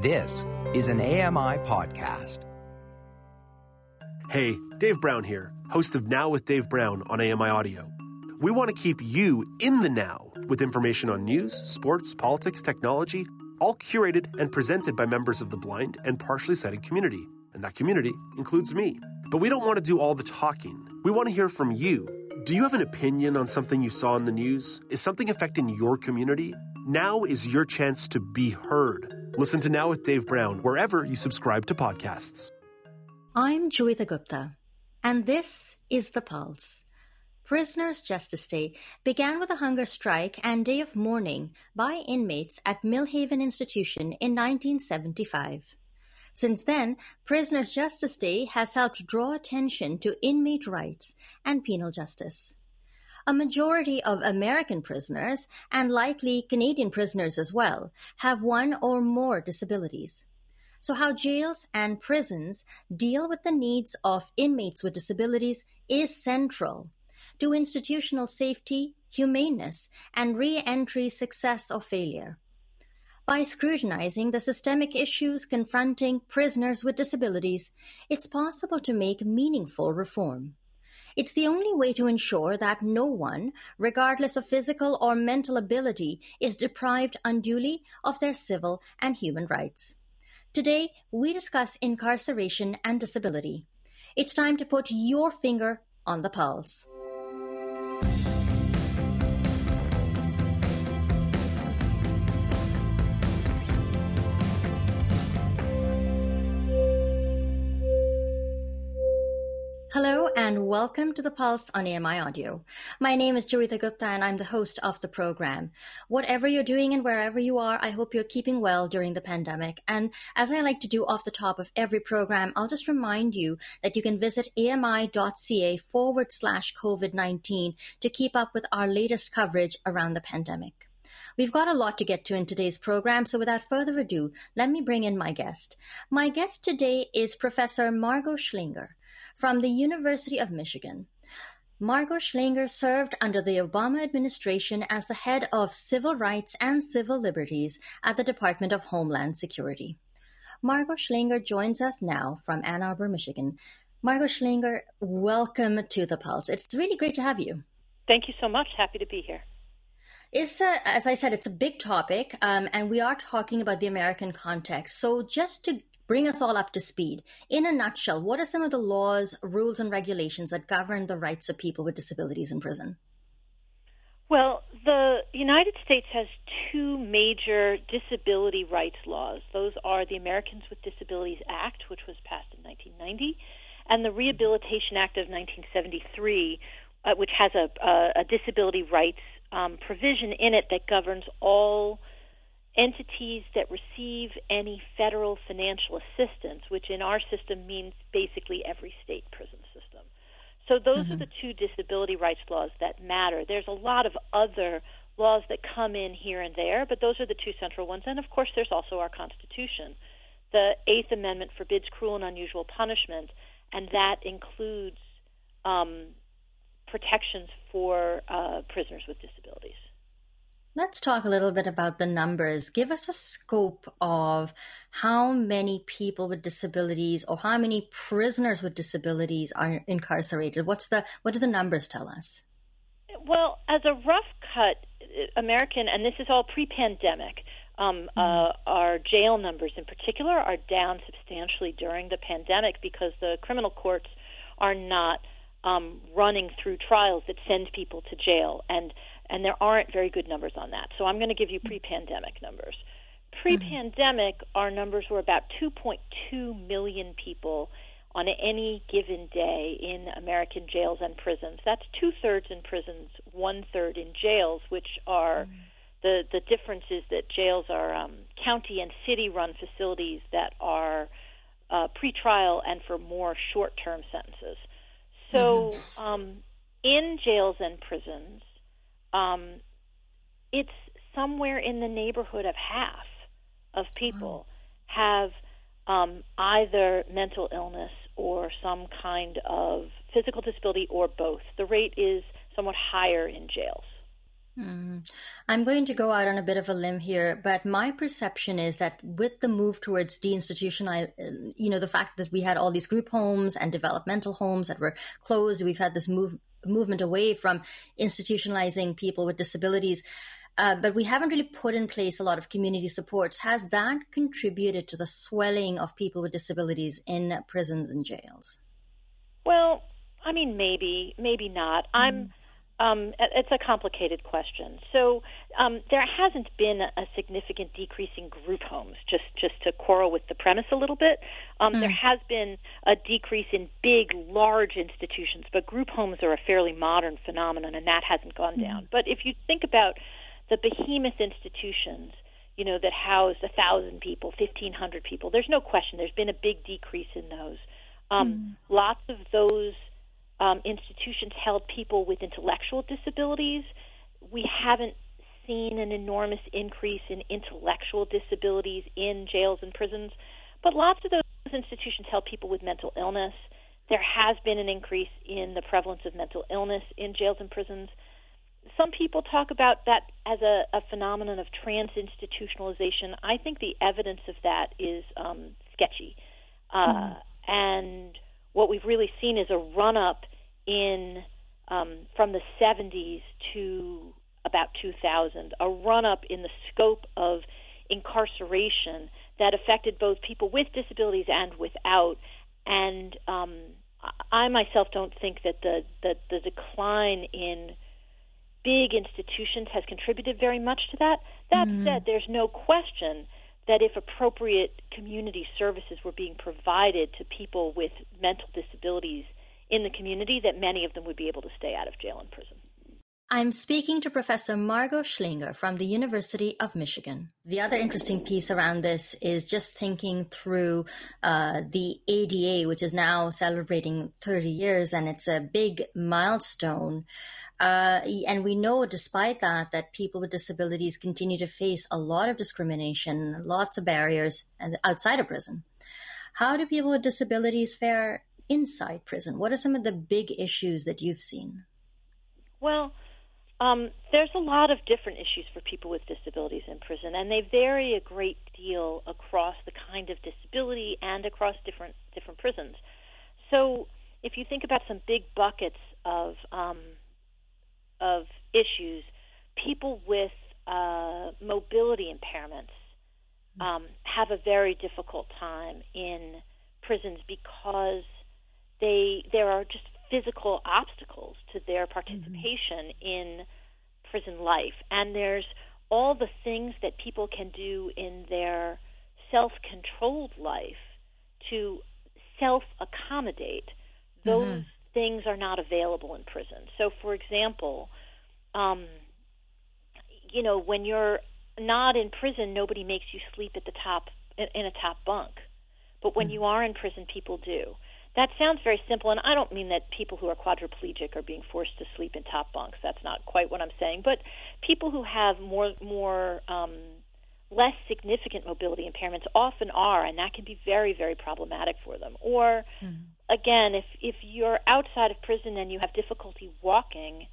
This is an AMI podcast. Hey, Dave Brown here, host of Now with Dave Brown on AMI Audio. We want to keep you in the now with information on news, sports, politics, technology, all curated and presented by members of the blind and partially sighted community. And that community includes me. But we don't want to do all the talking. We want to hear from you. Do you have an opinion on something you saw in the news? Is something affecting your community? Now is your chance to be heard. Listen to Now with Dave Brown wherever you subscribe to podcasts. I'm Joeita Gupta, and this is The Pulse. Prisoners' Justice Day began with a hunger strike and day of mourning by inmates at Millhaven Institution in 1975. Since then, Prisoners' Justice Day has helped draw attention to inmate rights and penal justice. A majority of American prisoners, and likely Canadian prisoners as well, have one or more disabilities. So, how jails and prisons deal with the needs of inmates with disabilities is central to institutional safety, humaneness, and re entry success or failure. By scrutinizing the systemic issues confronting prisoners with disabilities, it's possible to make meaningful reform. It's the only way to ensure that no one, regardless of physical or mental ability, is deprived unduly of their civil and human rights. Today, we discuss incarceration and disability. It's time to put your finger on the pulse. Hello and welcome to the Pulse on AMI Audio. My name is Joeita Gupta and I'm the host of the program. Whatever you're doing and wherever you are, I hope you're keeping well during the pandemic. And as I like to do off the top of every program, I'll just remind you that you can visit ami.ca forward slash COVID 19 to keep up with our latest coverage around the pandemic. We've got a lot to get to in today's program, so without further ado, let me bring in my guest. My guest today is Professor Margo Schlanger from the University of Michigan. Margo Schlanger served under the Obama administration as the head of civil rights and civil liberties at the Department of Homeland Security. Margo Schlanger joins us now from Ann Arbor, Michigan. Margo Schlanger, welcome to the Pulse. It's really great to have you. Thank you so much. Happy to be here. It's a, as I said, it's a big topic, um, and we are talking about the American context. So, just to bring us all up to speed. In a nutshell, what are some of the laws, rules, and regulations that govern the rights of people with disabilities in prison? Well, the United States has two major disability rights laws. Those are the Americans with Disabilities Act, which was passed in 1990, and the Rehabilitation Act of 1973, uh, which has a, a, a disability rights um, provision in it that governs all entities that receive any federal financial assistance, which in our system means basically every state prison system. So those mm-hmm. are the two disability rights laws that matter. There's a lot of other laws that come in here and there, but those are the two central ones. And of course, there's also our Constitution. The Eighth Amendment forbids cruel and unusual punishment, and that includes um, protections for uh, prisoners with disabilities. Let's talk a little bit about the numbers. Give us a scope of how many people with disabilities or how many prisoners with disabilities are incarcerated. What's the what do the numbers tell us? Well, as a rough cut, American, and this is all pre-pandemic. Um, mm-hmm. uh, our jail numbers, in particular, are down substantially during the pandemic because the criminal courts are not um, running through trials that send people to jail, and and there aren't very good numbers on that. So I'm going to give you pre-pandemic numbers. Pre-pandemic, our numbers were about 2.2 million people on any given day in American jails and prisons. That's two thirds in prisons, one third in jails, which are mm-hmm. the the difference is that jails are um, county and city run facilities that are uh, pretrial and for more short term sentences. So, mm-hmm. um, in jails and prisons, um, it's somewhere in the neighborhood of half of people have um, either mental illness or some kind of physical disability or both. The rate is somewhat higher in jails. Mm. I'm going to go out on a bit of a limb here, but my perception is that with the move towards deinstitutional, you know, the fact that we had all these group homes and developmental homes that were closed, we've had this move movement away from institutionalizing people with disabilities. Uh, but we haven't really put in place a lot of community supports. Has that contributed to the swelling of people with disabilities in prisons and jails? Well, I mean, maybe, maybe not. Mm. I'm um, it's a complicated question. So um, there hasn't been a significant decrease in group homes. Just just to quarrel with the premise a little bit, um, mm. there has been a decrease in big, large institutions, but group homes are a fairly modern phenomenon, and that hasn't gone mm. down. But if you think about the behemoth institutions, you know that house a thousand people, fifteen hundred people, there's no question there's been a big decrease in those. Um, mm. Lots of those um, institutions held people with intellectual disabilities. We haven't seen an enormous increase in intellectual disabilities in jails and prisons, but lots of those institutions held people with mental illness. There has been an increase in the prevalence of mental illness in jails and prisons. Some people talk about that as a, a phenomenon of trans institutionalization. I think the evidence of that is um, sketchy. Uh, mm. And what we've really seen is a run up in um, from the 70s to about 2000, a run up in the scope of incarceration that affected both people with disabilities and without. And um, I myself don't think that the, the, the decline in big institutions has contributed very much to that. That mm-hmm. said, there's no question that if appropriate community services were being provided to people with mental disabilities in the community, that many of them would be able to stay out of jail and prison. I'm speaking to Professor Margo Schlanger from the University of Michigan. The other interesting piece around this is just thinking through uh, the ADA, which is now celebrating 30 years, and it's a big milestone. Uh, and we know, despite that, that people with disabilities continue to face a lot of discrimination, lots of barriers outside of prison. How do people with disabilities fare inside prison? What are some of the big issues that you've seen? Well, um, there's a lot of different issues for people with disabilities in prison, and they vary a great deal across the kind of disability and across different different prisons. So, if you think about some big buckets of um, of issues, people with uh, mobility impairments um, have a very difficult time in prisons because they there are just physical obstacles to their participation mm-hmm. in prison life and there's all the things that people can do in their self-controlled life to self-accommodate those mm-hmm. Things are not available in prison so for example um, you know when you're not in prison nobody makes you sleep at the top in a top bunk but when mm-hmm. you are in prison people do that sounds very simple, and I don't mean that people who are quadriplegic are being forced to sleep in top bunks. That's not quite what I'm saying. But people who have more more um, less significant mobility impairments often are, and that can be very very problematic for them. Or mm-hmm. again, if if you're outside of prison and you have difficulty walking,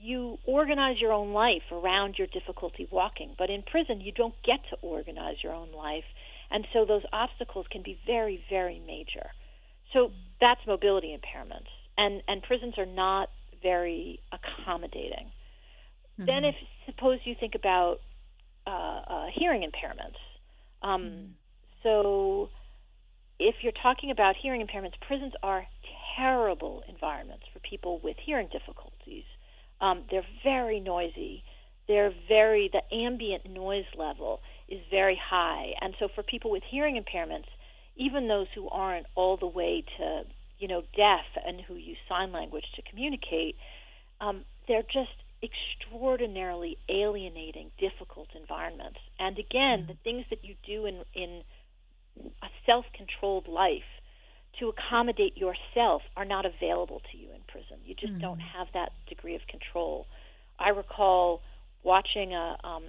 you organize your own life around your difficulty walking. But in prison, you don't get to organize your own life, and so those obstacles can be very very major. So that's mobility impairments, and and prisons are not very accommodating. Mm-hmm. Then, if suppose you think about hearing impairments, um, mm-hmm. so if you're talking about hearing impairments, prisons are terrible environments for people with hearing difficulties. Um, they're very noisy. They're very the ambient noise level is very high, and so for people with hearing impairments, even those who aren't all the way to you know deaf and who use sign language to communicate, um, they're just extraordinarily alienating, difficult environments. And again, mm-hmm. the things that you do in in a self-controlled life to accommodate yourself are not available to you in prison. You just mm-hmm. don't have that degree of control. I recall watching a, um,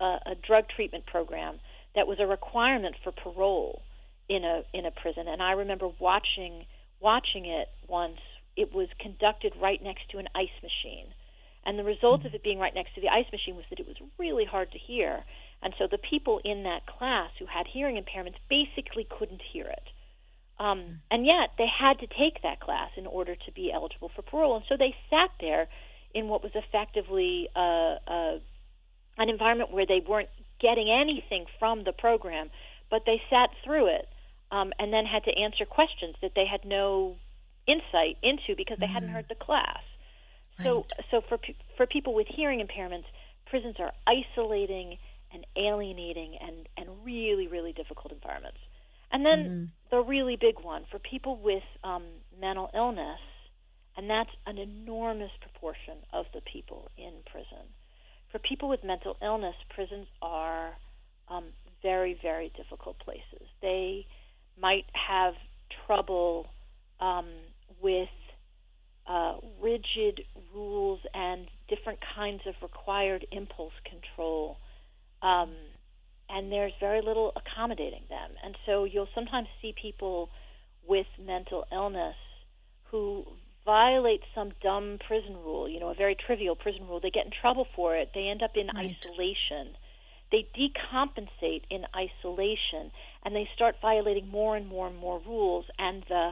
a, a drug treatment program that was a requirement for parole in a in a prison and I remember watching watching it once it was conducted right next to an ice machine And the result of it being right next to the ice machine was that it was really hard to hear. And so the people in that class who had hearing impairments basically couldn't hear it. Um, and yet they had to take that class in order to be eligible for parole. And so they sat there in what was effectively uh, uh, an environment where they weren't getting anything from the program, but they sat through it um, and then had to answer questions that they had no insight into because they mm hadn't heard the class. Right. So, so for for people with hearing impairments, prisons are isolating and alienating and and really really difficult environments. And then mm the really big one for people with um, mental illness, and that's an enormous proportion of the people in prison. For people with mental illness, prisons are um, very very difficult places. They might have trouble um, with uh, rigid rules and different kinds of required impulse control. Um, and there's very little accommodating them. And so you'll sometimes see people with mental illness who violate some dumb prison rule, you know, a very trivial prison rule. They get in trouble for it. They end up in right. isolation. They decompensate in isolation and they start violating more and more and more rules and the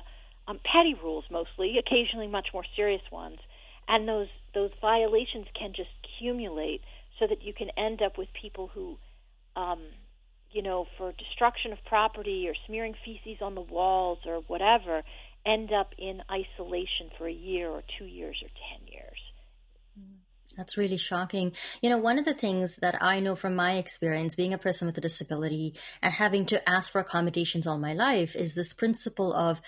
um, petty rules mostly, occasionally much more serious ones. And those those violations can just accumulate so that you can end up with people who, um, you know, for destruction of property or smearing feces on the walls or whatever, end up in isolation for a year or two years or ten years. That's really shocking. You know, one of the things that I know from my experience being a person with a disability and having to ask for accommodations all my life is this principle of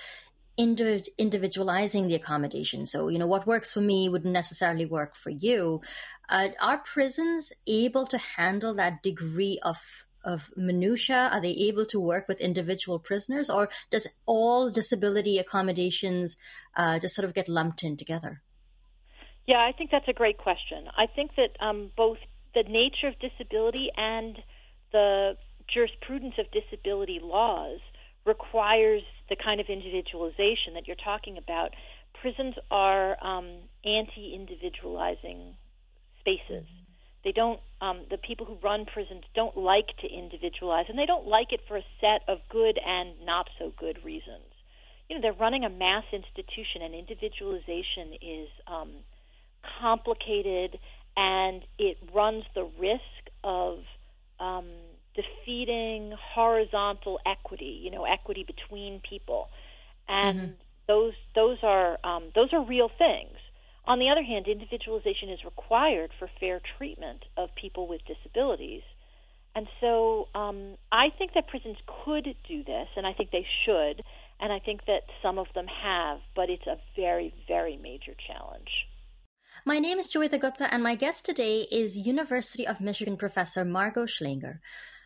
individualizing the accommodation. So, you know, what works for me wouldn't necessarily work for you. Uh, are prisons able to handle that degree of of minutia? Are they able to work with individual prisoners, or does all disability accommodations uh, just sort of get lumped in together? Yeah, I think that's a great question. I think that um, both the nature of disability and the jurisprudence of disability laws requires the kind of individualization that you're talking about. Prisons are um, anti-individualizing spaces. They don't. Um, the people who run prisons don't like to individualize, and they don't like it for a set of good and not so good reasons. You know, they're running a mass institution, and individualization is um, complicated, and it runs the risk of um, defeating horizontal equity, you know, equity between people, and mm-hmm. those those are um, those are real things. On the other hand, individualization is required for fair treatment of people with disabilities, and so um, I think that prisons could do this, and I think they should, and I think that some of them have, but it's a very very major challenge. My name is Joeita Gupta, and my guest today is University of Michigan professor Margo Schlanger.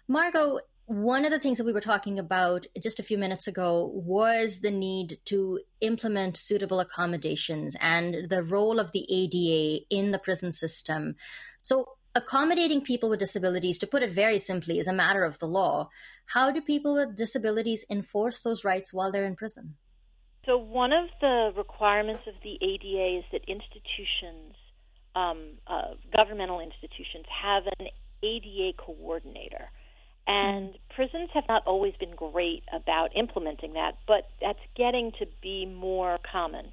Margo, one of the things that we were talking about just a few minutes ago was the need to implement suitable accommodations and the role of the ADA in the prison system. So, accommodating people with disabilities, to put it very simply, is a matter of the law. How do people with disabilities enforce those rights while they're in prison? So, one of the requirements of the ADA is that institutions, um, uh, governmental institutions, have an ADA coordinator. And mm-hmm. prisons have not always been great about implementing that, but that's getting to be more common.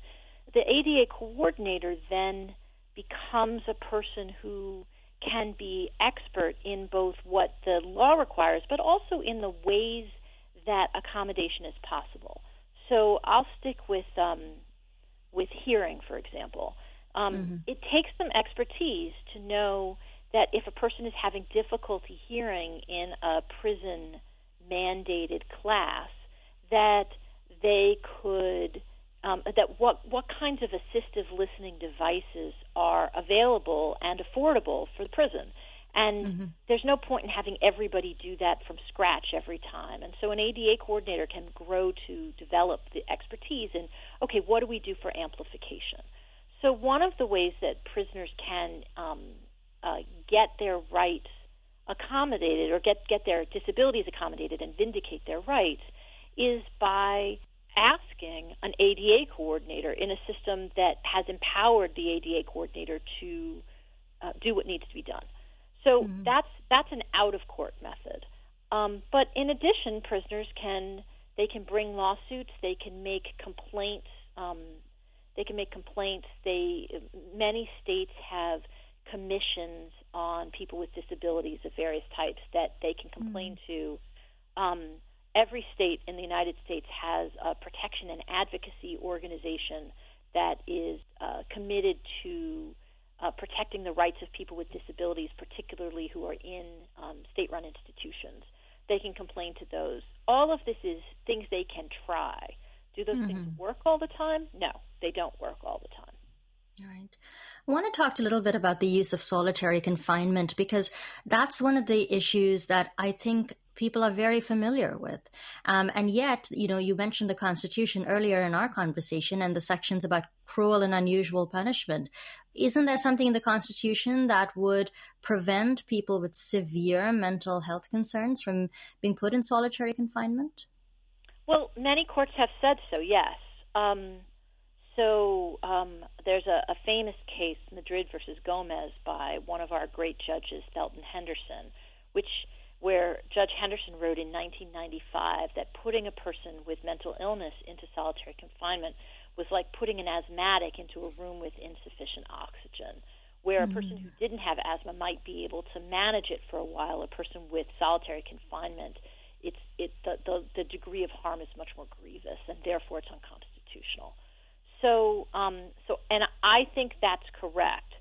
The ADA coordinator then becomes a person who can be expert in both what the law requires, but also in the ways that accommodation is possible. So I'll stick with um, with hearing, for example. Um, mm-hmm. It takes some expertise to know that if a person is having difficulty hearing in a prison mandated class, that they could um, that what what kinds of assistive listening devices are available and affordable for the prison. And mm-hmm. there's no point in having everybody do that from scratch every time. And so an ADA coordinator can grow to develop the expertise in okay, what do we do for amplification? So one of the ways that prisoners can um, uh, get their rights accommodated or get, get their disabilities accommodated and vindicate their rights is by asking an ADA coordinator in a system that has empowered the ADA coordinator to uh, do what needs to be done. So mm-hmm. that's that's an out of court method. Um, but in addition, prisoners can they can bring lawsuits, they can make complaints. Um, they can make complaints. They many states have commissions on people with disabilities of various types that they can complain mm-hmm. to. Um, every state in the United States has a protection and advocacy organization that is uh, committed to uh, protecting the rights of people with disabilities, particularly who are in um, state run institutions. They can complain to those. All of this is things they can try. Do those mm-hmm. things work all the time? No, they don't work all the time. Right. I want to talk a little bit about the use of solitary confinement because that's one of the issues that I think people are very familiar with. Um, and yet, you know, you mentioned the Constitution earlier in our conversation and the sections about cruel and unusual punishment. Isn't there something in the Constitution that would prevent people with severe mental health concerns from being put in solitary confinement? Well, many courts have said so, yes. Um, so um, there's a, a famous case, Madrid versus Gomez, by one of our great judges, Thelton Henderson, which where Judge Henderson wrote in 1995 that putting a person with mental illness into solitary confinement was like putting an asthmatic into a room with insufficient oxygen. Where a person who didn't have asthma might be able to manage it for a while, a person with solitary confinement, it's it the, the the degree of harm is much more grievous, and therefore it's unconstitutional. So um, so and I think that's correct.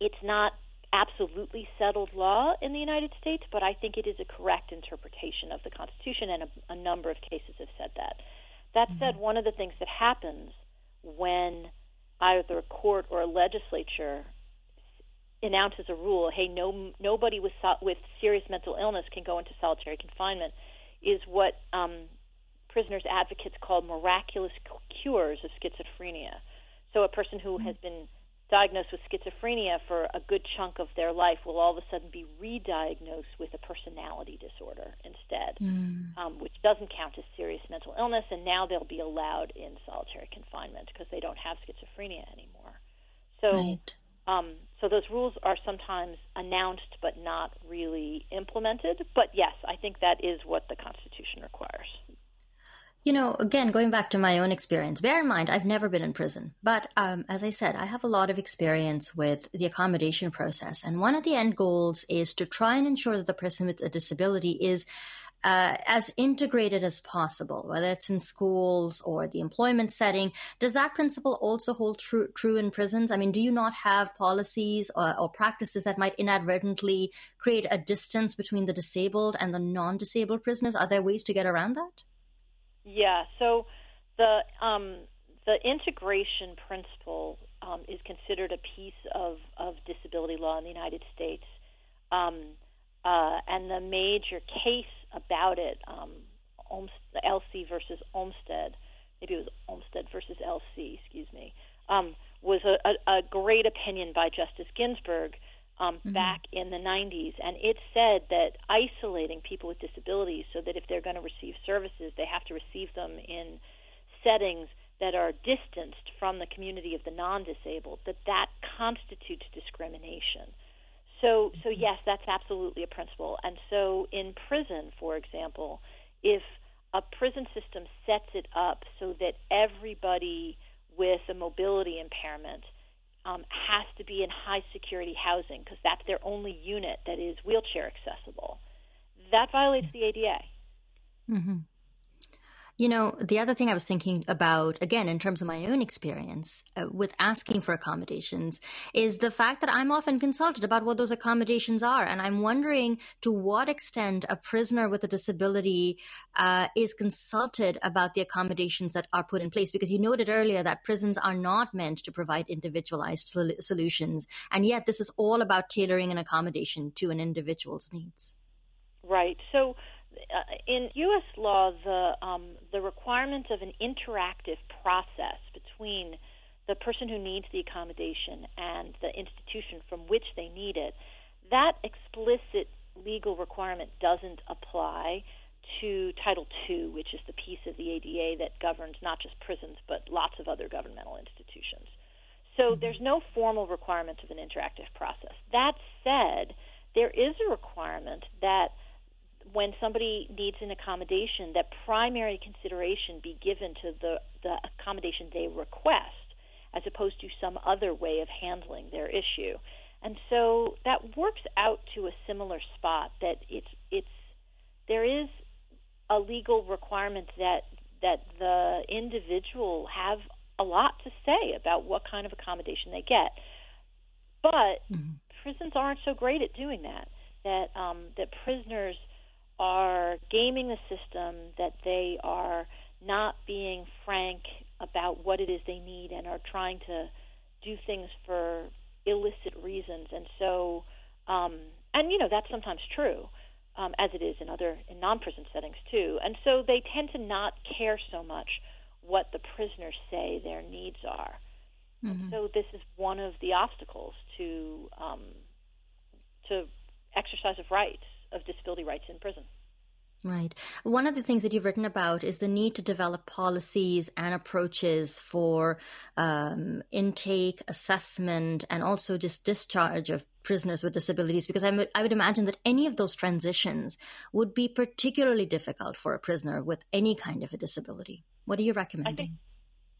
It's not absolutely settled law in the United States, but I think it is a correct interpretation of the Constitution, and a, a number of cases have said that. That mm-hmm. said, one of the things that happens when either a court or a legislature announces a rule, hey, no, nobody with with serious mental illness can go into solitary confinement, is what um, prisoners advocates call miraculous cures of schizophrenia. So a person who mm-hmm. has been diagnosed with schizophrenia for a good chunk of their life will all of a sudden be re-diagnosed with a personality disorder instead, mm. um, which doesn't count as serious mental illness, and now they'll be allowed in solitary confinement because they don't have schizophrenia anymore. So, right. um, so those rules are sometimes announced but not really implemented. But yes, I think that is what the Constitution requires. You know, again, going back to my own experience, bear in mind, I've never been in prison. But um, as I said, I have a lot of experience with the accommodation process. And one of the end goals is to try and ensure that the person with a disability is uh, as integrated as possible, whether it's in schools or the employment setting. Does that principle also hold true, true in prisons? I mean, do you not have policies or, or practices that might inadvertently create a distance between the disabled and the non disabled prisoners? Are there ways to get around that? Yeah. So the um, the integration principle um, is considered a piece of, of disability law in the United States, um, uh, and the major case about it, um, LC versus Olmstead, maybe it was Olmstead versus LC, excuse me, um, was a, a, a great opinion by Justice Ginsburg um, mm-hmm. back in the 90s, and it said that isolating people with disabilities so that if they're going to receive services, they have to receive them in settings that are distanced from the community of the non-disabled, that that constitutes discrimination. So, so mm-hmm. yes, that's absolutely a principle. And so, in prison, for example, if a prison system sets it up so that everybody with a mobility impairment um, has to be in high security housing because that's their only unit that is wheelchair accessible. That violates the ADA. Mm-hmm. You know, the other thing I was thinking about, again, in terms of my own experience uh, with asking for accommodations, is the fact that I'm often consulted about what those accommodations are. And I'm wondering to what extent a prisoner with a disability uh, is consulted about the accommodations that are put in place. Because you noted earlier that prisons are not meant to provide individualized sol- solutions. And yet, this is all about tailoring an accommodation to an individual's needs. Right. So, uh, in U.S. law, the um, the requirement of an interactive process between the person who needs the accommodation and the institution from which they need it, that explicit legal requirement doesn't apply to Title II, which is the piece of the ADA that governs not just prisons but lots of other governmental institutions. So there's no formal requirement of an interactive process. That said, there is a requirement that when somebody needs an accommodation, that primary consideration be given to the, the accommodation they request, as opposed to some other way of handling their issue. And so that works out to a similar spot that it's it's there is a legal requirement that that the individual have a lot to say about what kind of accommodation they get. But mm-hmm. prisons aren't so great at doing that. That um, that prisoners are gaming the system, that they are not being frank about what it is they need, and are trying to do things for illicit reasons. And so, um, and you know that's sometimes true. Um, as it is in other in non-prison settings too, and so they tend to not care so much what the prisoners say their needs are. Mm-hmm. So this is one of the obstacles to um, to exercise of rights of disability rights in prison. Right. One of the things that you've written about is the need to develop policies and approaches for um, intake, assessment, and also just discharge of prisoners with disabilities, because I would, would imagine that any of those transitions would be particularly difficult for a prisoner with any kind of a disability. What are you recommending?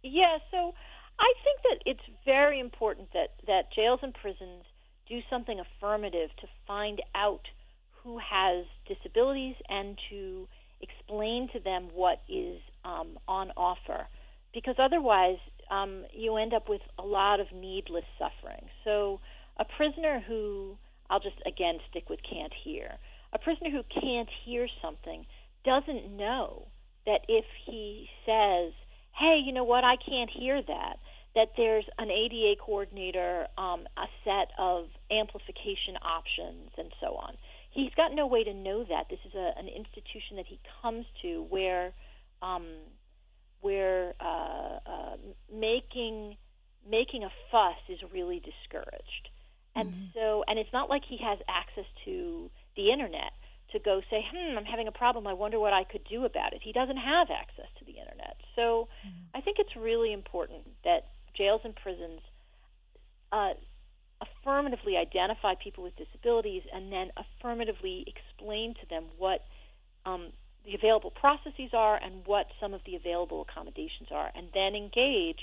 Think, yeah, so I think that it's very important that, that jails and prisons do something affirmative to find out who has disabilities and to explain to them what is um, on offer. Because otherwise, um, you end up with a lot of needless suffering. So, a prisoner who, I'll just again stick with can't hear, a prisoner who can't hear something doesn't know that if he says, hey, you know what, I can't hear that, that there's an ADA coordinator, um, a set of amplification options, and so on. He's got no way to know that. This is a, an institution that he comes to where um, where uh, uh, making making a fuss is really discouraged. And mm-hmm. so, and it's not like he has access to the internet to go say, hmm, I'm having a problem. I wonder what I could do about it. He doesn't have access to the internet. So mm-hmm. I think it's really important that jails and prisons uh, affirmatively identify people with disabilities and then affirmatively explain to them what um, the available processes are and what some of the available accommodations are, and then engage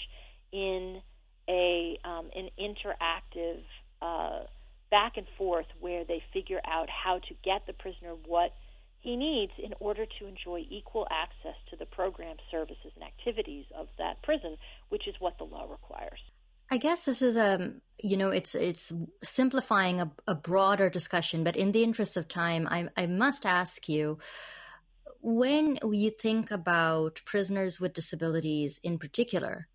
in a um, an interactive uh, back and forth where they figure out how to get the prisoner what he needs in order to enjoy equal access to the program, services, and activities of that prison, which is what the law requires. I guess this is a um, you know it's it's simplifying a, a broader discussion, but in the interest of time, I, I must ask you when you think about prisoners with disabilities in particular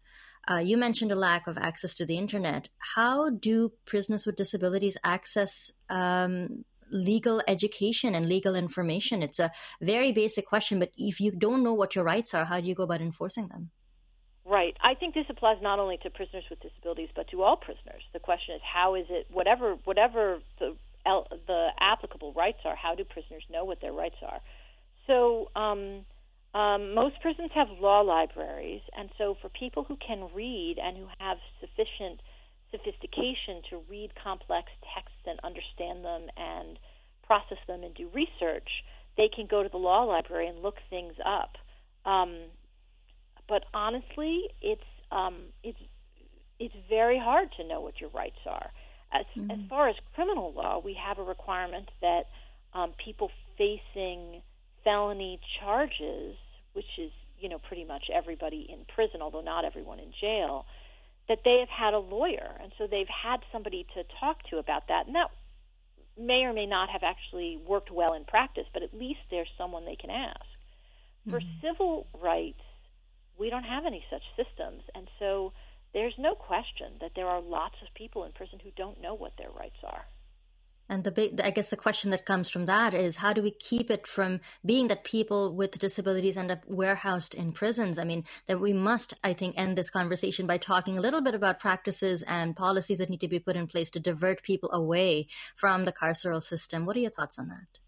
uh, you mentioned a lack of access to the internet. How do prisoners with disabilities access um, legal education and legal information? It's a very basic question, but if you don't know what your rights are, how do you go about enforcing them? Right. I think this applies not only to prisoners with disabilities, but to all prisoners. The question is, how is it, whatever, whatever the the applicable rights are, how do prisoners know what their rights are? So. Um, um, most prisons have law libraries, and so for people who can read and who have sufficient sophistication to read complex texts and understand them and process them and do research, they can go to the law library and look things up. Um, but honestly, it's um, it's it's very hard to know what your rights are. As mm-hmm. as far as criminal law, we have a requirement that um, people facing felony charges, which is you know pretty much everybody in prison, although not everyone in jail, that they have had a lawyer, and so they've had somebody to talk to about that, and that may or may not have actually worked well in practice, but at least there's someone they can ask. Mm-hmm. For civil rights, we don't have any such systems, and so there's no question that there are lots of people in prison who don't know what their rights are. And the big, I guess the question that comes from that is how do we keep it from being that people with disabilities end up warehoused in prisons? I mean, that we must, I think, end this conversation by talking a little bit about practices and policies that need to be put in place to divert people away from the carceral system. What are your thoughts on that?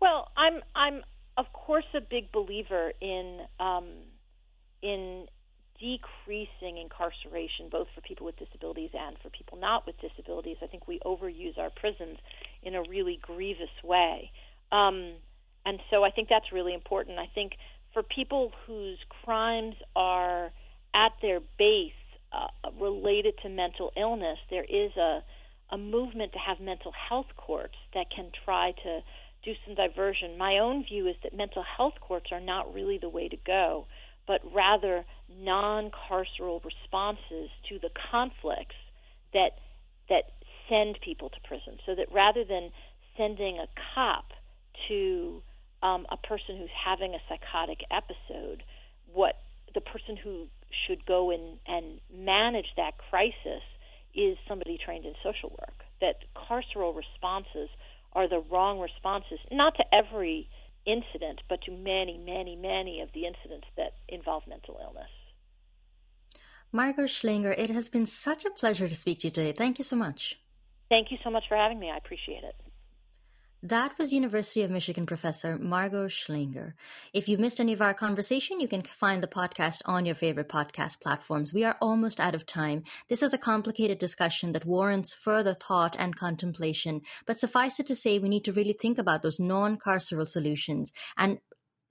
Well, I'm, I'm of course a big believer in, um, in decreasing incarceration, both for people with disabilities and for people not with disabilities. I think we overuse our prisons in a really grievous way. Um, and so I think that's really important. I think for people whose crimes are at their base uh, related to mental illness, there is a, a movement to have mental health courts that can try to do some diversion. My own view is that mental health courts are not really the way to go, but rather non carceral responses to the conflicts that that send people to prison. So that rather than sending a cop to um, a person who's having a psychotic episode, what the person who should go in and manage that crisis is somebody trained in social work. That carceral responses are the wrong responses, not to every incident, but to many, many, many of the incidents that involve mental illness. Margo Schlanger, it has been such a pleasure to speak to you today. Thank you so much. Thank you so much for having me. I appreciate it. That was University of Michigan professor Margo Schlanger. If you missed any of our conversation, you can find the podcast on your favorite podcast platforms. We are almost out of time. This is a complicated discussion that warrants further thought and contemplation, but suffice it to say, we need to really think about those non carceral solutions and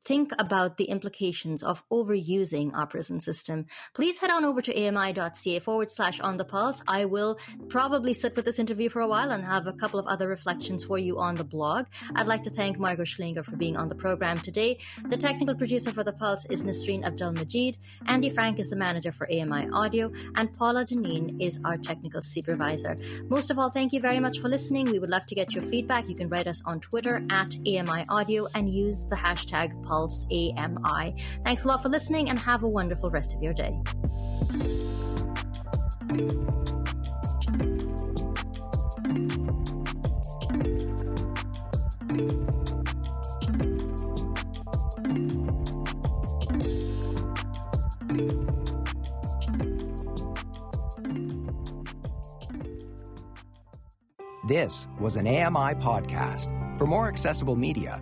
think about the implications of overusing our prison system, please head on over to ami.ca forward slash on the pulse. I will probably sit with this interview for a while and have a couple of other reflections for you on the blog. I'd like to thank Margo Schlanger for being on the program today. The technical producer for the pulse is Nasreen Abdul Majid. Andy Frank is the manager for AMI Audio, and Paula Janine is our technical supervisor. Most of all, thank you very much for listening. We would love to get your feedback. You can write us on Twitter at AMI Audio and use the hashtag Pulse AMI. Thanks a lot for listening and have a wonderful rest of your day. This was an AMI podcast. For more accessible media,